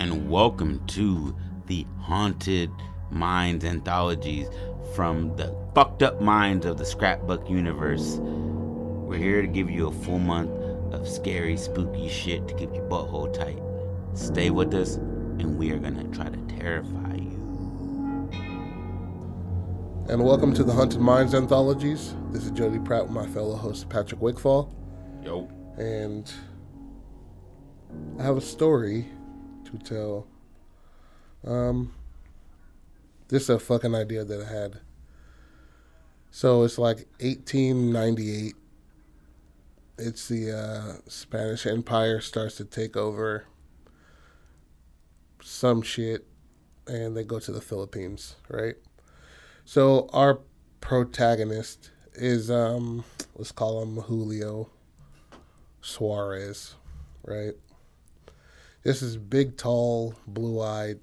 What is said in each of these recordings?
and welcome to the Haunted Minds anthologies from the fucked up minds of the scrapbook universe. We're here to give you a full month of scary, spooky shit to keep your butthole tight. Stay with us, and we are gonna try to terrify you. And welcome to the Haunted Minds Anthologies. This is Jody Pratt with my fellow host Patrick Wickfall. Yo. And I have a story to tell. Um, this is a fucking idea that I had. So it's like 1898. It's the uh, Spanish Empire starts to take over some shit, and they go to the Philippines, right? So our protagonist is um, let's call him Julio Suarez, right? This is big, tall, blue-eyed,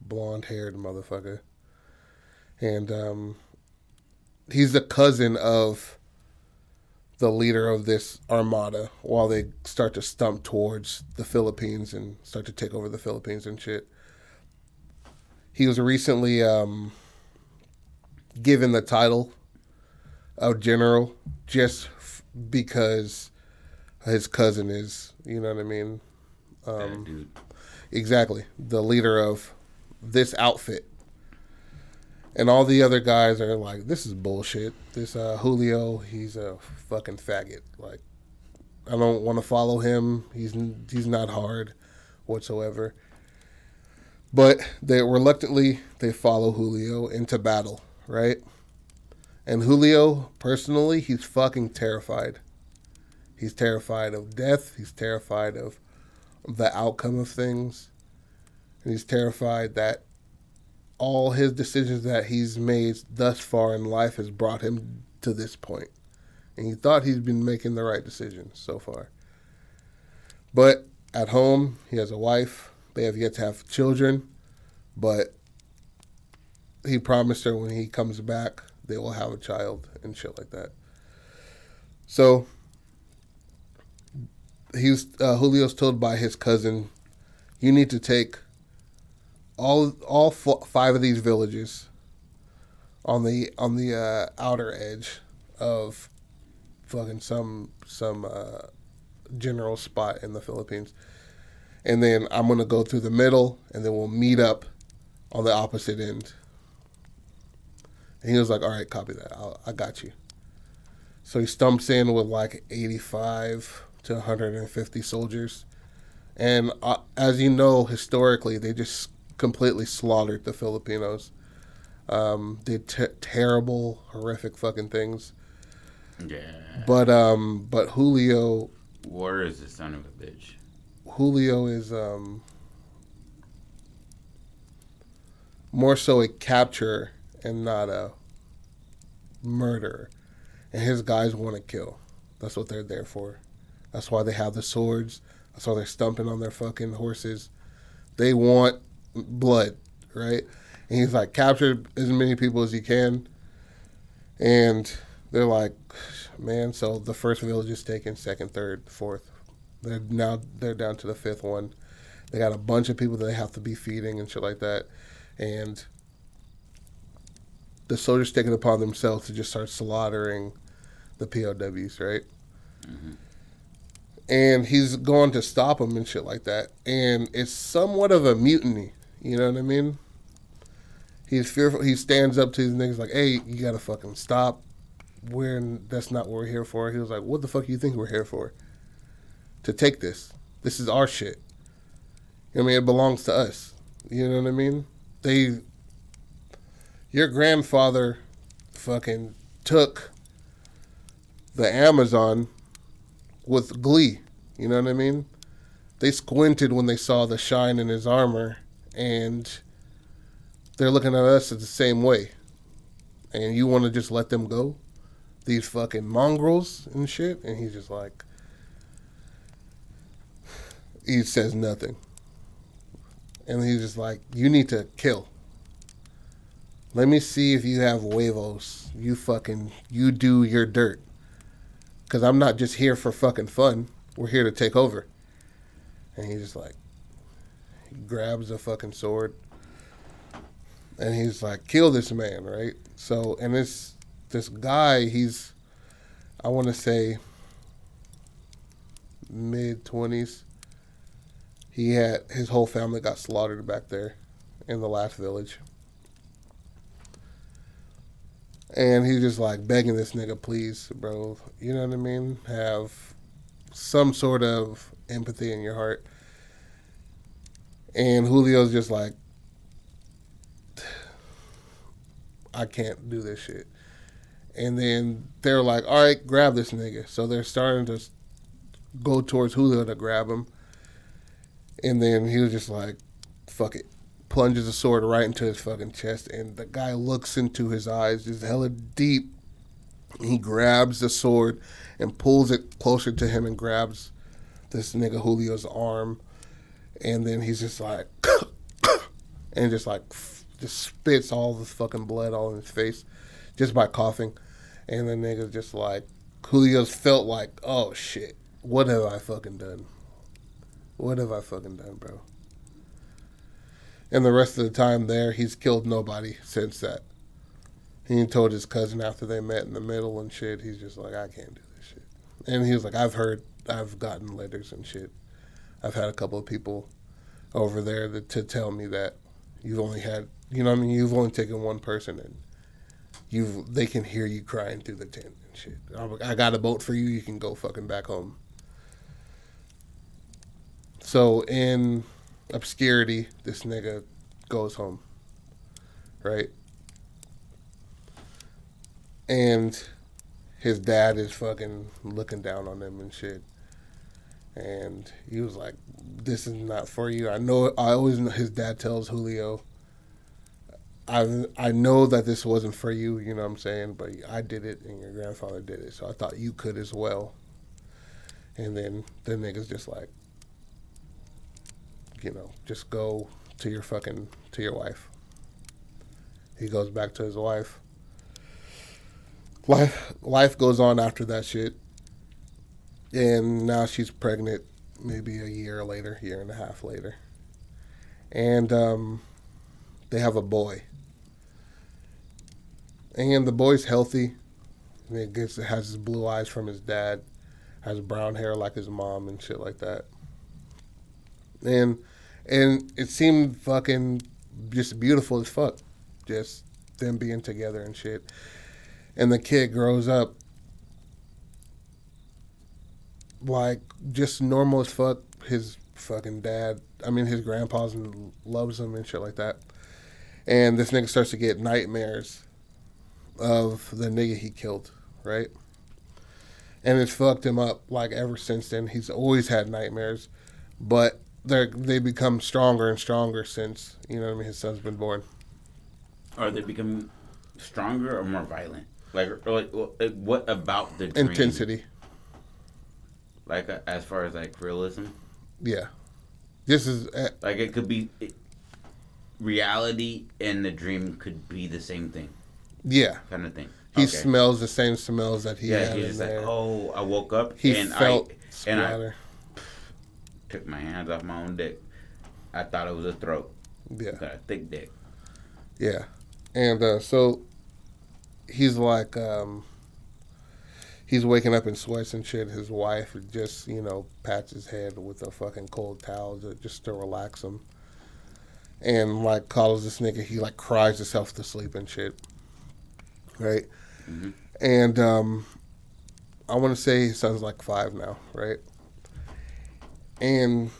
blonde-haired motherfucker, and um, he's the cousin of the leader of this armada. While they start to stump towards the Philippines and start to take over the Philippines and shit, he was recently um, given the title of general just f- because his cousin is, you know what I mean? Um, dude. Exactly. The leader of this outfit. And all the other guys are like, this is bullshit. This uh, Julio, he's a fucking faggot. Like, I don't want to follow him. He's he's not hard whatsoever. But they reluctantly they follow Julio into battle, right? And Julio, personally, he's fucking terrified. He's terrified of death. He's terrified of the outcome of things. And he's terrified that all his decisions that he's made thus far in life has brought him to this point. And he thought he's been making the right decisions so far. But at home, he has a wife. They have yet to have children. But he promised her when he comes back, they will have a child and shit like that. So he's uh, Julio's told by his cousin, you need to take all all f- five of these villages on the on the uh, outer edge of fucking some some uh, general spot in the Philippines, and then I'm gonna go through the middle, and then we'll meet up on the opposite end. And he was like, "All right, copy that. I'll, I got you." So he stumps in with like 85 to 150 soldiers, and uh, as you know, historically, they just completely slaughtered the Filipinos. Um, did t- terrible, horrific fucking things. Yeah. But um, but Julio, War is the son of a bitch. Julio is um, more so a capturer and not a murderer. And his guys want to kill. That's what they're there for. That's why they have the swords. That's why they're stumping on their fucking horses. They want blood, right? And he's like, capture as many people as you can. And they're like, man, so the first village is taken, second, third, fourth. They're now they're down to the fifth one. They got a bunch of people that they have to be feeding and shit like that. And the soldiers take it upon themselves to just start slaughtering the POWs, right? Mm-hmm. And he's going to stop him and shit like that. And it's somewhat of a mutiny, you know what I mean? He's fearful. He stands up to his niggas like, "Hey, you gotta fucking stop. We're that's not what we're here for." He was like, "What the fuck do you think we're here for? To take this? This is our shit. I mean, it belongs to us. You know what I mean? They, your grandfather, fucking took the Amazon with glee. You know what I mean? They squinted when they saw the shine in his armor, and they're looking at us the same way. And you want to just let them go? These fucking mongrels and shit? And he's just like, he says nothing. And he's just like, you need to kill. Let me see if you have huevos. You fucking, you do your dirt. Because I'm not just here for fucking fun. We're here to take over. And he's just like, grabs a fucking sword, and he's like, "Kill this man!" Right? So, and this this guy, he's, I want to say, mid twenties. He had his whole family got slaughtered back there in the last village. And he's just like begging this nigga, please, bro. You know what I mean? Have some sort of empathy in your heart. And Julio's just like, I can't do this shit. And then they're like, all right, grab this nigga. So they're starting to go towards Julio to grab him. And then he was just like, fuck it. Plunges a sword right into his fucking chest. And the guy looks into his eyes, just hella deep. He grabs the sword and pulls it closer to him and grabs this nigga Julio's arm. And then he's just like, and just like, just spits all the fucking blood all in his face just by coughing. And the nigga's just like, Julio's felt like, oh shit, what have I fucking done? What have I fucking done, bro? And the rest of the time there, he's killed nobody since that. He told his cousin after they met in the middle and shit, he's just like, I can't do this shit. And he was like, I've heard, I've gotten letters and shit. I've had a couple of people over there that, to tell me that you've only had, you know, I mean, you've only taken one person and you've, they can hear you crying through the tent and shit. I got a boat for you. You can go fucking back home. So in obscurity, this nigga goes home, right? And his dad is fucking looking down on him and shit. And he was like, "This is not for you." I know. I always know his dad tells Julio, "I I know that this wasn't for you." You know what I'm saying? But I did it, and your grandfather did it, so I thought you could as well. And then the nigga's just like, you know, just go to your fucking to your wife. He goes back to his wife. Life life goes on after that shit. And now she's pregnant maybe a year later, year and a half later. And um, they have a boy. And the boy's healthy. And it gets has his blue eyes from his dad, has brown hair like his mom and shit like that. And and it seemed fucking just beautiful as fuck. Just them being together and shit. And the kid grows up like just normal as fuck. His fucking dad, I mean, his grandpa's loves him and shit like that. And this nigga starts to get nightmares of the nigga he killed, right? And it's fucked him up like ever since then. He's always had nightmares, but they they become stronger and stronger since you know what I mean. His son's been born. Are they becoming stronger or more violent? Like, like what about the dream? intensity? Like uh, as far as like realism. Yeah, this is uh, like it could be it, reality and the dream could be the same thing. Yeah, kind of thing. He okay. smells the same smells that he yeah, had. he's like, oh, I woke up he and felt I and I took my hands off my own dick. I thought it was a throat. Yeah, got a thick dick. Yeah, and uh, so he's like, um, he's waking up in sweats and shit. His wife just, you know, pats his head with a fucking cold towel to, just to relax him. And like calls this nigga, he like cries himself to sleep and shit. Right? Mm-hmm. And um, I want to say his son's like five now, right? And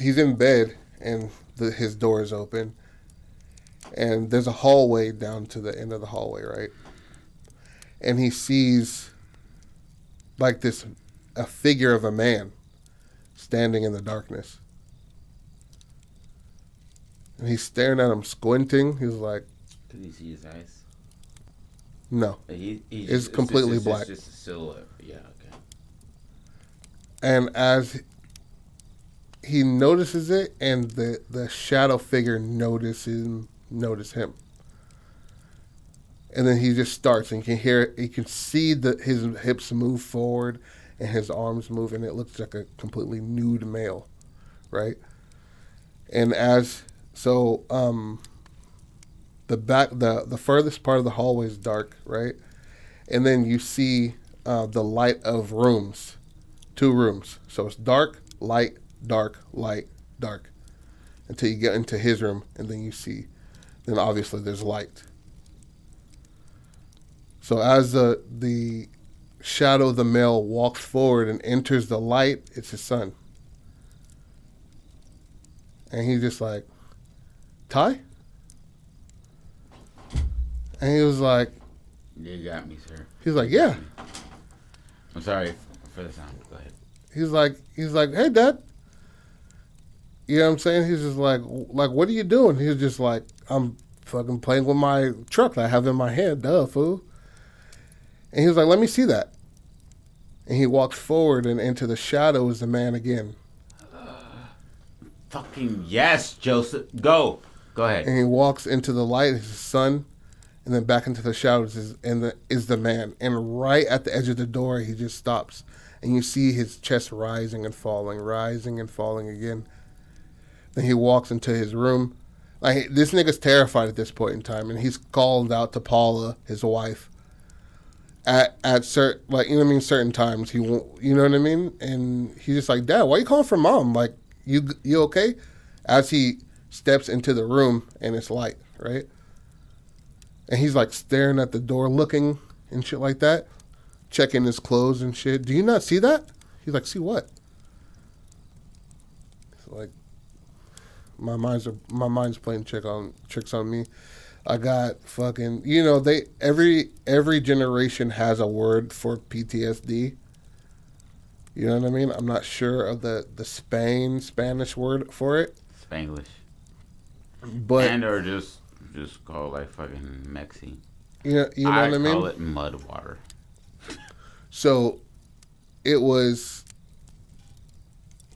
he's in bed and the, his door is open. And there's a hallway down to the end of the hallway, right? and he sees like this a figure of a man standing in the darkness. And he's staring at him, squinting. He's like, "Can you see his eyes?" No, he, it's just, completely it's black. It's just a silhouette. Yeah. And as he notices it, and the the shadow figure notices notice him and then he just starts and you can hear you can see that his hips move forward and his arms move and it looks like a completely nude male right? And as so, um, the back the the furthest part of the hallway is dark, right? And then you see uh, the light of rooms, two rooms. So it's dark, light, dark, light, dark, until you get into his room, and then you see, then obviously there's light. So as the the shadow of the male walks forward and enters the light, it's his son. And he's just like, Ty? And he was like, You got me, sir. he's like, yeah. I'm sorry for the. Go ahead. He's like, he's like, hey, dad. You know what I'm saying? He's just like, like, what are you doing? He's just like, I'm fucking playing with my truck that I have in my hand, duh, fool. And he was like, let me see that. And he walks forward, and into the shadow is the man again. Fucking yes, Joseph. Go. Go ahead. And he walks into the light, is his son, and then back into the shadows is and the is the man. And right at the edge of the door, he just stops, and you see his chest rising and falling, rising and falling again. Then he walks into his room. Like this nigga's terrified at this point in time, and he's called out to Paula, his wife. At at certain like you know what I mean certain times he won't you know what I mean, and he's just like, Dad, why are you calling for mom? Like you you okay? As he steps into the room and it's light, right? And he's like staring at the door, looking and shit like that, checking his clothes and shit. Do you not see that? He's like, see what? It's like my mind's are, my mind's playing trick on tricks on me. I got fucking you know they every every generation has a word for PTSD. You know what I mean? I'm not sure of the the Spain Spanish word for it, Spanglish. but and or just just call it like fucking Mexi. you know you know I what I mean. call it mud water. So it was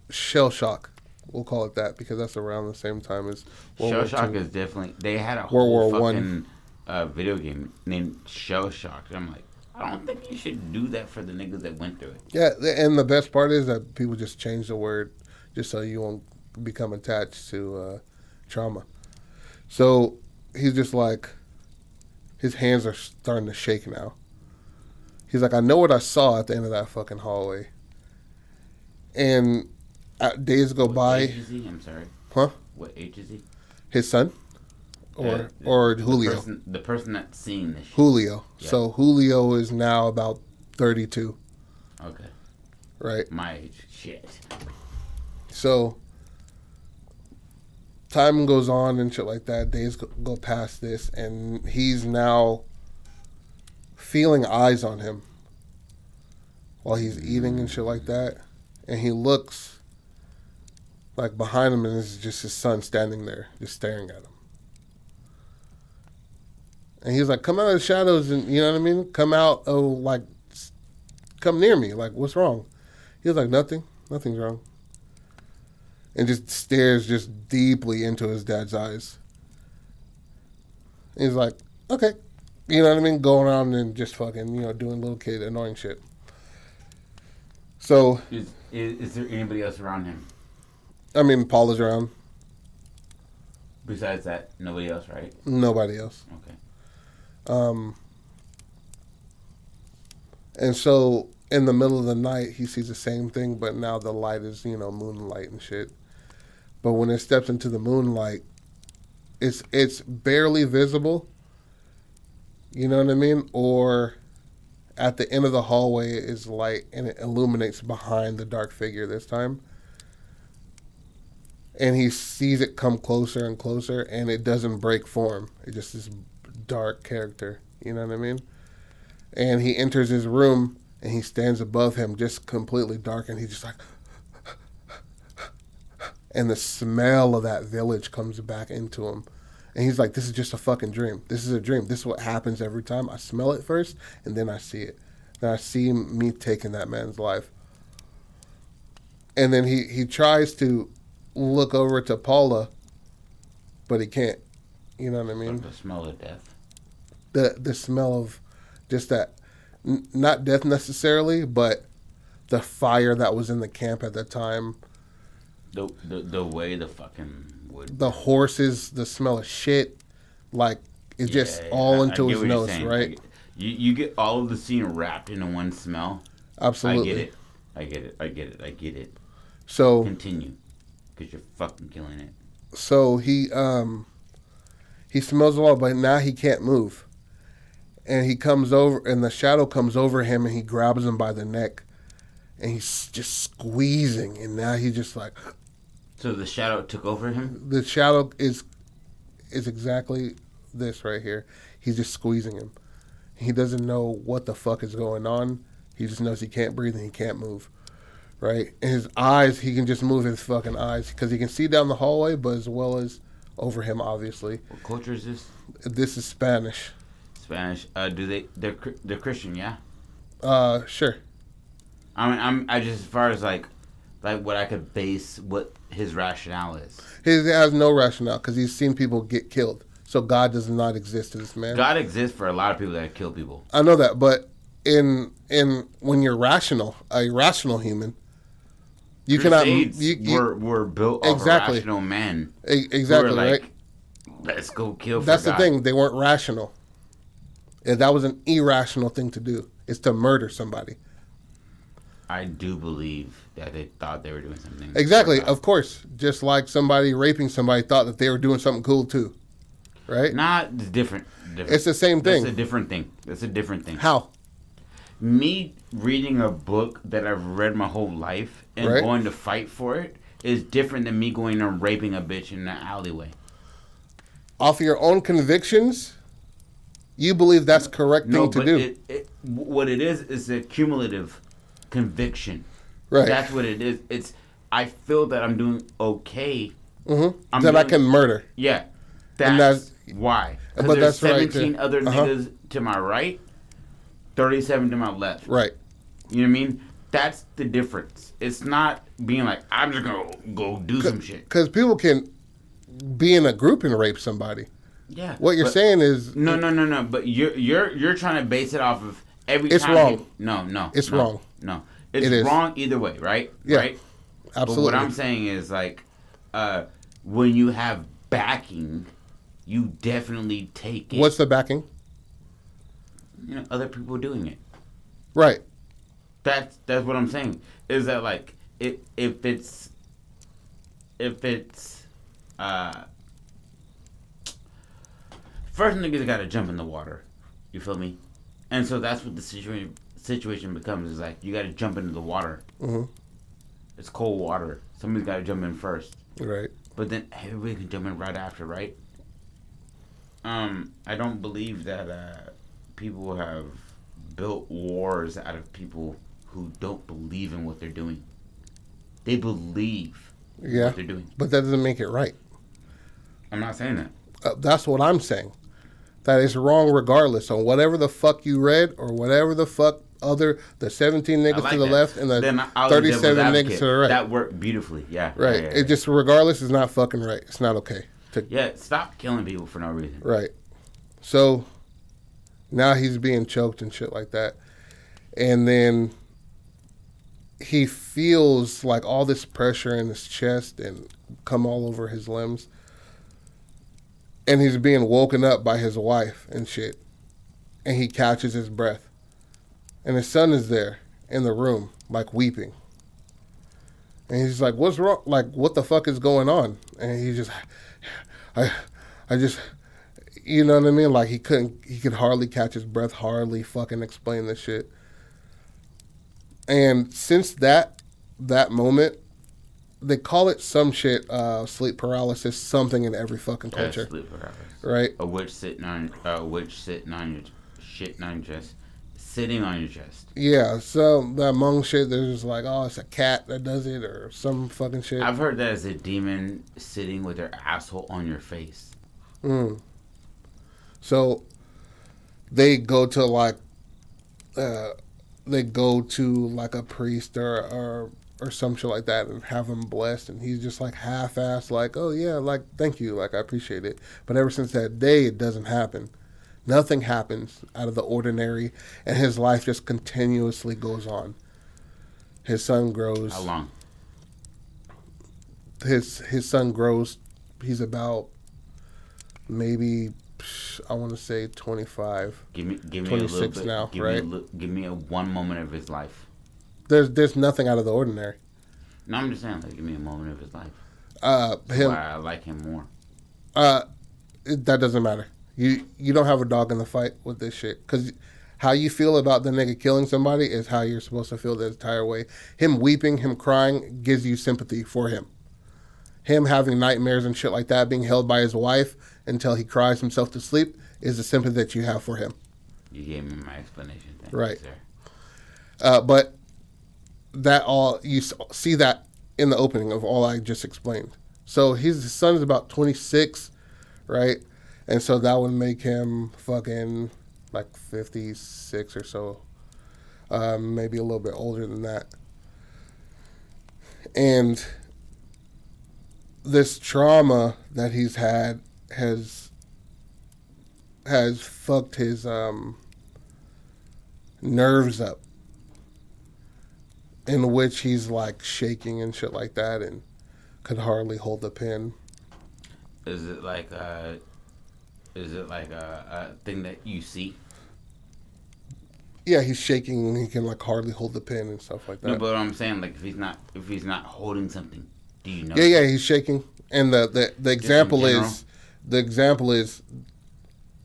shell shock. We'll call it that because that's around the same time as World Shell War Shock is definitely. They had a World whole War One. fucking uh, video game named Shell Shock. I'm like, I don't think you should do that for the niggas that went through it. Yeah, th- and the best part is that people just change the word just so you won't become attached to uh, trauma. So he's just like, his hands are starting to shake now. He's like, I know what I saw at the end of that fucking hallway. And uh, days go What by, age is he? I'm sorry. huh? What age is he? His son, or Uh, or the Julio. person- the person that's seeing this. Shit. Julio. Yeah. So Julio is now about thirty-two, Okay, right? my age. Shit. So time goes on and shit like that. Days go, go past this, and he's now feeling eyes on him while he's eating and shit like that. And he looks like behind him, and it's just his son standing there, just staring at him. And he's like, "Come out of the shadows, and you know what I mean. Come out, oh, like, come near me. Like, what's wrong?" He was like, "Nothing. Nothing's wrong." and just stares just deeply into his dad's eyes. And He's like, okay, you know what I mean, going around and just fucking, you know, doing little kid annoying shit. So, Is, is is there anybody else around him I mean, Paul is around, besides that? Nobody else, right? nobody else. Okay. Um, and so in the middle of the night, he sees the same thing, but now the light is, you know, moonlight and shit. But when it steps into the moonlight, it's it's barely visible. You know what I mean? Or at the end of the hallway is light and it illuminates behind the dark figure this time. And he sees it come closer and closer and it doesn't break form. It just is dark character. You know what I mean? And he enters his room and he stands above him, just completely dark, and he's just like, and the smell of that village comes back into him. And he's like, this is just a fucking dream. This is a dream. This is what happens every time. I smell it first, and then I see it. Then I see me taking that man's life. And then he, he tries to look over to Paula, but he can't. You know what I mean? the smell of death. the the smell of just that n- not death necessarily but the fire that was in the camp at the time The, the the way the fucking the horses, the smell of shit, like it's just Yeah, all I- I into get his nose, right? get- You you get all of the scene wrapped into one smell. Absolutely. I get it. I get it. I get it. I get it. So Continue, because you're fucking killing it. so he um he smells a lot, but now he can't move. And he comes over, and the shadow comes over him, and he grabs him by the neck, and he's just squeezing, and now he's just like So the shadow took over him. the shadow is is exactly this right here. He's just squeezing him. He doesn't know what the fuck is going on. He just knows he can't breathe and he can't move. Right? And his eyes, he can just move his fucking eyes because he can see down the hallway, but as well as over him, obviously. What culture is this? This is Spanish. Spanish. Uh, do they? They're they're Christian, yeah. Uh, sure. I mean, I'm I just as far as like, like what I could base what his rationale is. He has no rationale because he's seen people get killed. So God does not exist to this man. God exists for a lot of people that kill people. I know that, but in in when you're rational, a rational human, you cannot. Crusades You, you, were were built Exactly. rational men. e- exactly like, right. Let's go kill. For That's the thing. They weren't rational. And that was an irrational thing to do. Is to murder somebody. I do believe that they thought they were doing something. Exactly. Of course. Just like somebody raping somebody thought that they were doing something cool too. Right. Not different. different. It's the same thing. It's a different thing. It's a different thing. How? Me reading a book that I've read my whole life and Right. going to fight for it is different than me going and raping a bitch in an alleyway. Off of your own convictions, you believe that's correct thing to do. It, it, what it is is a cumulative conviction. right. That's what it is. It's I feel that I'm doing okay. hmm I'm That I can murder. Yeah, And that's, why. but there's that's right, 17 other Uh-huh. niggas to my right, 37 to my left. Right. You know what I mean? That's the difference. It's not being like I'm just gonna go do some shit. Because people can be in a group and rape somebody. Yeah. What you're saying is No, no, no, no. But you're you're you're trying to base it off of every. It's time wrong. you- no, no. It's no, wrong. No, it's It wrong either way, right? Yeah, Right. absolutely. But what I'm saying is like, uh, when you have backing, you definitely take it. What's the backing? you know other people doing it. Right. That's that's what I'm saying. Is that like if if it's if it's uh first niggas got to jump in the water. You feel me? And so that's what the situation situation becomes is like you got to jump into the water. Mhm. It's cold water. Somebody's got to jump in first. Right. But then everybody can jump in right after, right? Um, I don't believe that uh, people have built wars out of people who don't believe in what they're doing. They believe Yeah. what they're doing. But that doesn't make it right. I'm not saying that. Uh, that's what I'm saying. That is wrong regardless on whatever the fuck you read or whatever the fuck other the 17 niggas like to the that. left and the Then 37 niggas to the right. That worked beautifully. Yeah. right. Yeah, yeah, It just regardless is not fucking right. It's not okay. To, yeah, stop killing people for no reason. Right. So now he's being choked and shit like that. And then he feels like all this pressure in his chest and come all over his limbs. And he's being woken up by his wife and shit. And he catches his breath. And his son is there in the room, like weeping. And he's like, What's wrong? Like, what the fuck is going on? And he's just, I, I just, you know what I mean? Like he couldn't, he could hardly catch his breath, hardly fucking explain this shit. And since that, that moment, they call it some shit, uh, sleep paralysis, something in every fucking Yeah, culture, sleep paralysis. right? A witch sitting on a witch sitting on your shit on your chest, sitting on your chest. Yeah. So that Hmong shit, they're just like, oh, it's a cat that does it, or some fucking shit. I've heard that as a demon sitting with their asshole on your face. Mm. So they go to like uh they go to like a priest or or or some shit like that and have him blessed and he's just like half assed like, Oh yeah, like thank you, like I appreciate it. But ever since that day it doesn't happen. Nothing happens out of the ordinary and his life just continuously goes on. His son grows How long? his his son grows. He's about maybe I want to say twenty five. Give me, give me a little 26 bit. now, give right? Me a, li- give me a one moment of his life. There's there's nothing out of the ordinary. No, I'm just saying, like, give me a moment of his life. Uh, him. Why I like him more. Uh, it, that doesn't matter. You you don't have a dog in the fight with this shit because how you feel about the nigga killing somebody is how you're supposed to feel the entire way. Him weeping, him crying gives you sympathy for him. Him having nightmares and shit like that, being held by his wife until he cries himself to sleep, is the sympathy that you have for him. You gave me my explanation. Thank Right. You, sir. Uh, but that all you see that in the opening of all I just explained. So his, his son is about 26, right? And so that would make him fucking like 56 or so, um, maybe a little bit older than that. And this trauma that he's had has has fucked his um, nerves up in which he's like shaking and shit like that and could hardly hold the pen. Is it like uh is it like a, a thing that you see? Yeah, he's shaking and he can like hardly hold the pen and stuff like that. No, but what I'm saying, like if he's not if he's not holding something, do you know? yeah, yeah, he's shaking. And the the, the example is the example is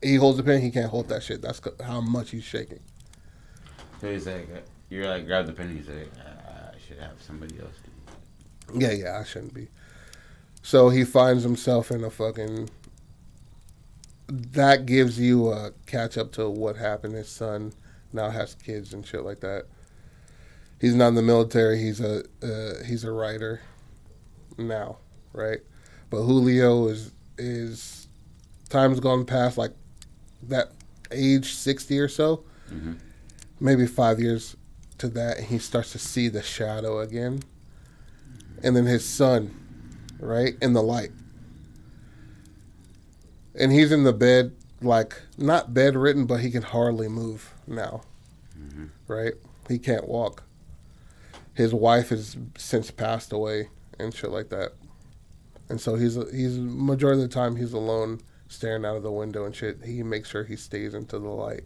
he holds the pen, he can't hold that shit. That's how much he's shaking. So he's like, uh, you're like grab the pen. He's like, uh, I should have somebody else do. Yeah, yeah, I shouldn't be. So he finds himself in a fucking. That gives you a catch up to what happened. His son now has kids and shit like that. He's not in the military. He's a uh, he's a writer now, right? But Julio is is time's gone past like that age sixty or so, Mhm. maybe five years to that, and he starts to see the shadow again and then his son, right, in the light. And he's in the bed, like, not bedridden, but he can hardly move now, Mhm. right? He can't walk. His wife has since passed away and shit like that. And so he's he's majority of the time he's alone, staring out of the window and shit. He makes sure he stays into the light.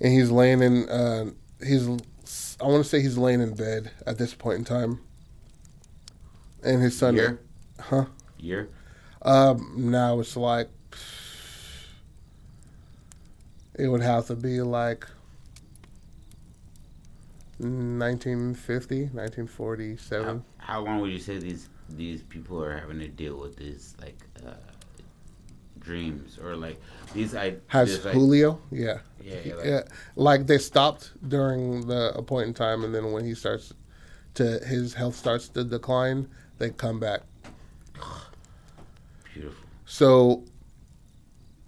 And he's laying in. Uh, he's I want to say he's laying in bed at this point in time. And his son, Year, huh? year. Um, now it's like it would have to be like 1950, 1947. How, how long would you say these these people are having to deal with these like uh, dreams or like these? I Has this, like, Julio? Yeah. Yeah, yeah, like, yeah, like they stopped during the a point in time, and then when he starts to his health starts to decline, they come back. So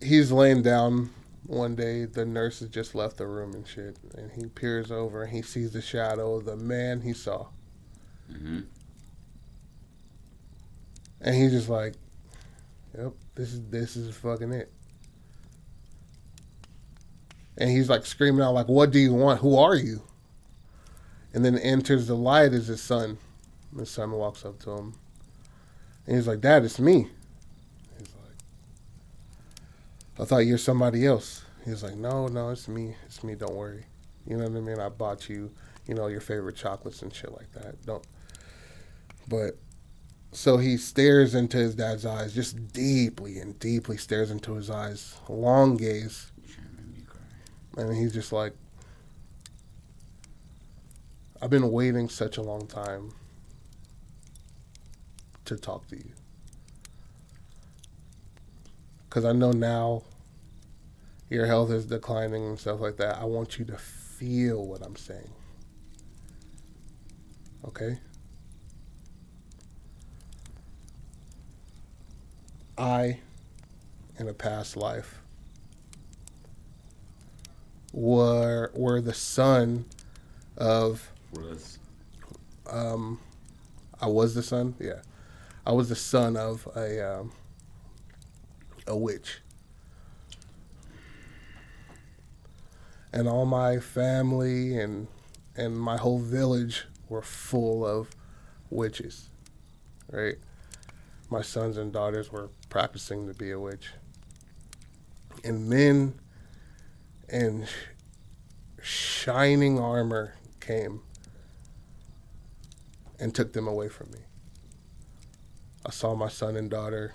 he's laying down one day. The nurse has just left the room and shit, and he peers over and he sees the shadow of the man he saw, hmm and he's just like, "Yep, this is this is fucking it." And he's like screaming out, like, "What do you want? Who are you?" And then enters the light is his son. And his son walks up to him, and he's like, "Dad, it's me." "I thought you're somebody else." He's like, "No, no, it's me. It's me. Don't worry. You know what I mean? I bought you, you know, your favorite chocolates and shit like that. Don't." But so he stares into his dad's eyes, just deeply and deeply stares into his eyes, long gaze, and he's just like, I've been waiting such a long time to talk to you. Because I know now your health is declining and stuff like that. I want you to feel what I'm saying. Okay? I, in a past life, were were the son of Was um, I was the son. Yeah, I was the son of a um, a witch, and all my family and and my whole village were full of witches, right? My sons and daughters were practicing to be a witch. And men in shining armor came and took them away from me. I saw my son and daughter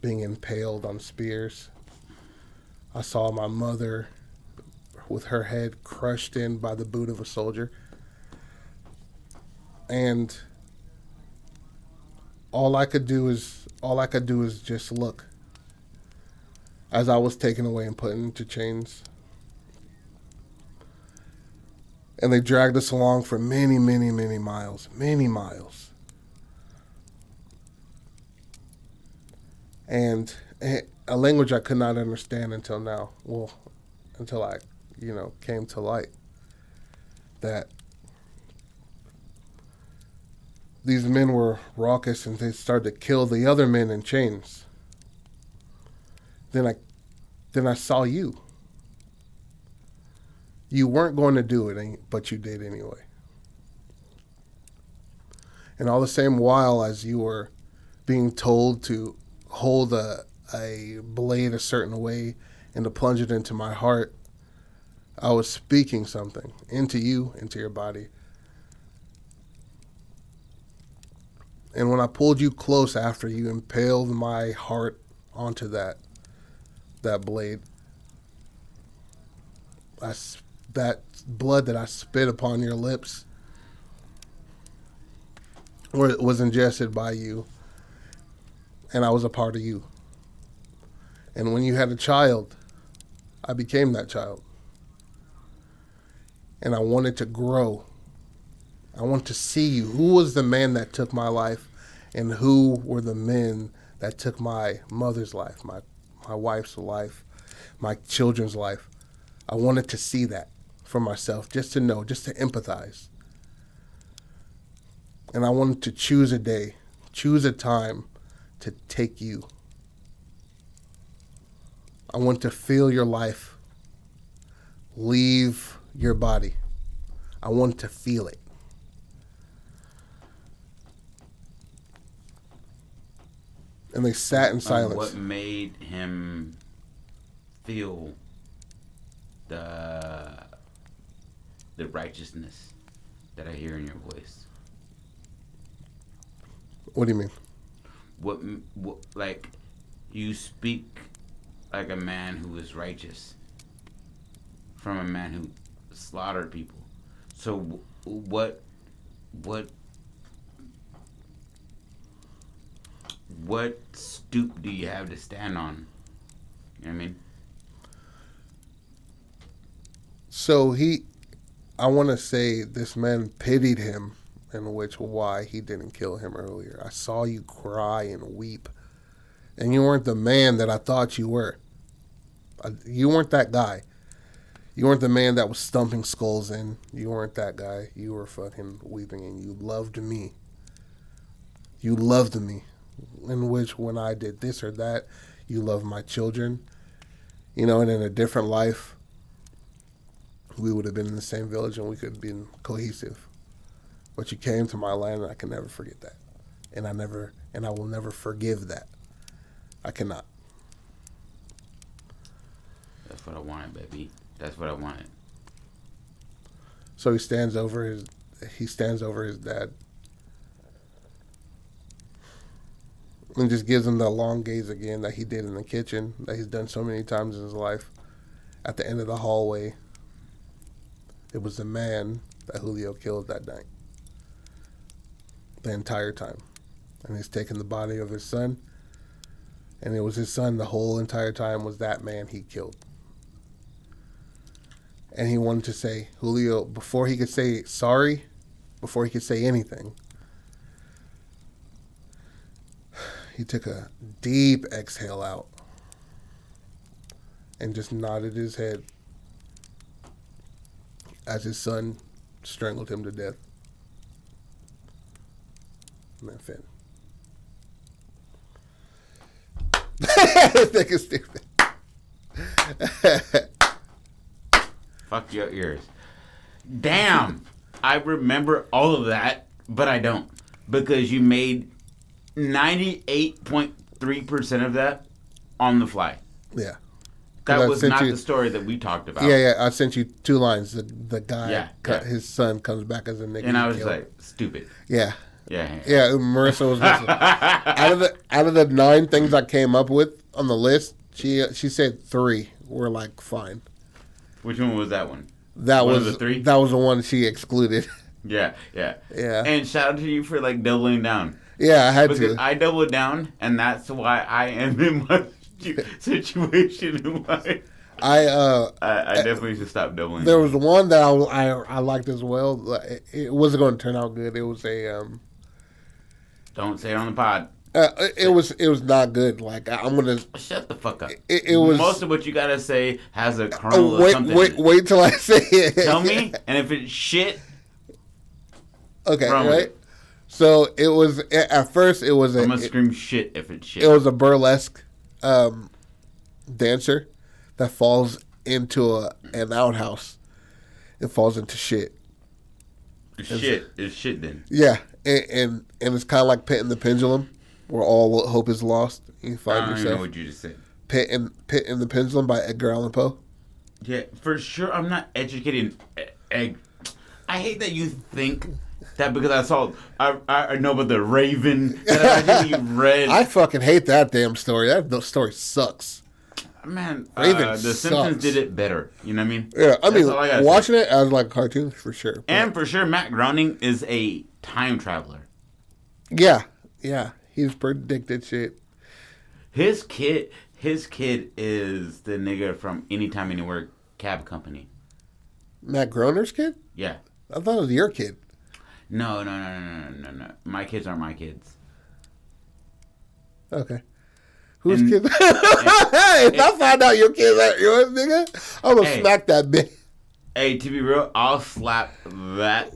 being impaled on spears. I saw my mother with her head crushed in by the boot of a soldier. And all I could do is all I could do is just look as I was taken away and put into chains. And they dragged us along for many, many, many miles, many miles. And eh, a language I could not understand until now. Well, until I, you know, came to light. That these men were raucous and they started to kill the other men in chains. Then I then I saw you. You weren't going to do it, eh, but you did anyway. And all the same while as you were being told to hold a, a blade a certain way and to plunge it into my heart, I was speaking something into you, into your body. And when I pulled you close after you impaled my heart onto that that blade, I, that blood that I spit upon your lips was ingested by you, and I was a part of you. And when you had a child, I became that child. And I wanted to grow. I want to see you. Who was the man that took my life, and who were the men that took my mother's life, my my wife's life, my children's life? I wanted to see that for myself, just to know, just to empathize. And I wanted to choose a day, choose a time to take you. I want to feel your life leave your body. I want to feel it. And they sat in silence. what made him feel the the righteousness that I hear in your voice? What do you mean? What, what like you speak like a man who is righteous from a man who slaughtered people. So what what what stoop do you have to stand on? You know what I mean? So he I want to say this man pitied him in which why he didn't kill him earlier. I saw you cry and weep and you weren't the man that I thought you were. You weren't that guy. You weren't the man that was stumping skulls in. You weren't that guy. You were fucking weeping and you loved me. You loved me. In which, when I did this or that, you loved my children. You know, and in a different life, we would have been in the same village and we could have been cohesive. But you came to my land and I can never forget that. And I never, and I will never forgive that. I cannot. That's what I wanted, baby. That's what I wanted. So he stands over his he stands over his dad and just gives him that long gaze again that he did in the kitchen that he's done so many times in his life. At the end of the hallway, it was the man that Julio killed that night. The entire time. And he's taken the body of his son and it was his son the whole entire time was that man he killed. And he wanted to say, Julio, before he could say sorry, before he could say anything, he took a deep exhale out and just nodded his head as his son strangled him to death. Then finished. think it's stupid. Fuck your ears. Damn. I remember all of that but I don't because you made ninety eight point three percent of that on the fly. Yeah. That was not you- the story that we talked about. Yeah, yeah. I sent you two lines. The, the guy, Yeah, co- yeah. his son comes back as a nigga. And I was killed. like, stupid. yeah, Yeah. yeah. yeah. Marissa was listening. out of the out of the nine things I came up with on the list, she she said three were like fine. Which one was that one? That One was the three? that was the one she excluded. Yeah, yeah. Yeah. And shout out to you for like doubling down. yeah, I had Because to. I doubled down, and that's why I am in my situation in life. I uh I, I definitely should stop doubling. there was one that I, I I liked as well. It, it wasn't going to turn out good. It was a um Don't say it on the pod. uh, it- it was it was not good. Like I'm gonna Shut the fuck up. It- it was- most of what you gotta say has a kernel oh, of wait something. wait wait till I say it. Tell me, and if it's shit, Okay, right. So it was at first it was a I'm gonna it, scream shit if it's shit. it was a burlesque um, dancer that falls into a, an outhouse. It falls into shit. Shit is shit then. Yeah, and and, and it's kind of like pitting the pendulum, where all hope is lost. You I find don't even know what you just said. pit in pit in the pendulum by Edgar Allan Poe. Yeah, for sure. I'm not educating. Egg. I hate that you think that because I saw I, I I know about the Raven that I read. I fucking hate that damn story. That story sucks. Man, Raven uh, the sucks. Simpsons did it better. You know what I mean? Yeah, I That's mean, I gotta watching it as like cartoons for sure. And for sure, Matt Groening is a time traveler. yeah, yeah, he's predicted shit. His kid, his kid is the nigga from Anytime Anywhere Cab Company. Matt Groener's kid? Yeah. I thought it was your kid. No, no, no, no, no, no, no. My kids aren't my kids. Okay. Whose And- kid? if I find out your kids aren't yours, nigga, I'm gonna Hey. smack that bitch. Hey, to be real, I'll slap that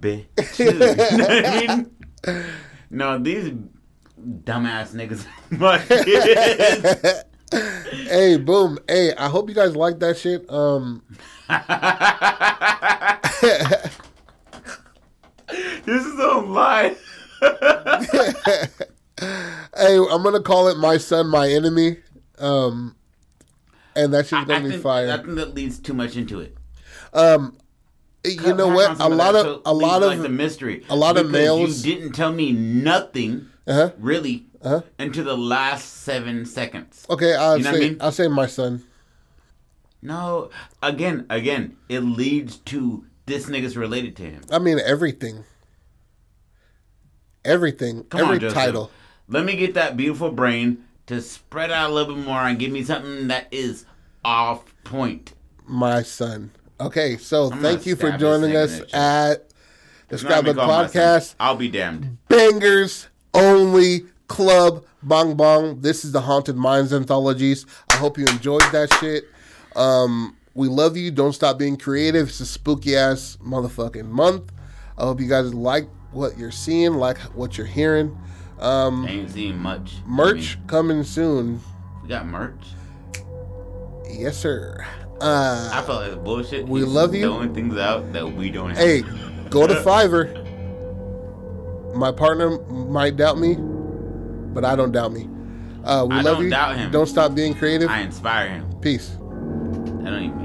bitch too. You know I mean? No, these dumbass niggas, my kids. hey, boom. Hey, I hope you guys like that shit. Um, this is a lie. Hey, I'm gonna call it my son, my enemy. Um, and that shit's I, gonna be think, fire. I think that leads too much into it. Um, you know what? A lot of a lot of like the mystery. a lot of males- You didn't tell me nothing, uh-huh, really, uh-huh. until the last seven seconds. Okay, I'll You know say I mean? I'll say my son. No, again, again, it leads to this nigga's related to him. I mean everything. Everything. Come every on, Joseph. title. Let me get that beautiful brain to spread out a little bit more and give me something that is off point. My son. Okay, so I'm thank you for joining us at the Scrapbook calling my son. Podcast. I'll be damned. Bangers only club bong bong. This is the Haunted Minds anthologies. I hope you enjoyed that shit. Um, we love you. Don't stop being creative. It's a spooky ass motherfucking month. I hope you guys like what you're seeing, like what you're hearing. Um, I Ain't seen much. merch I mean, coming soon. we got merch. Yes, sir. Uh, I felt like bullshit. We He's love you. Throwing things out that we don't have. hey, go to Fiverr. My partner might doubt me, but I don't doubt me. Uh, we I love don't you. doubt him. Don't stop being creative. I inspire him. Peace. I don't even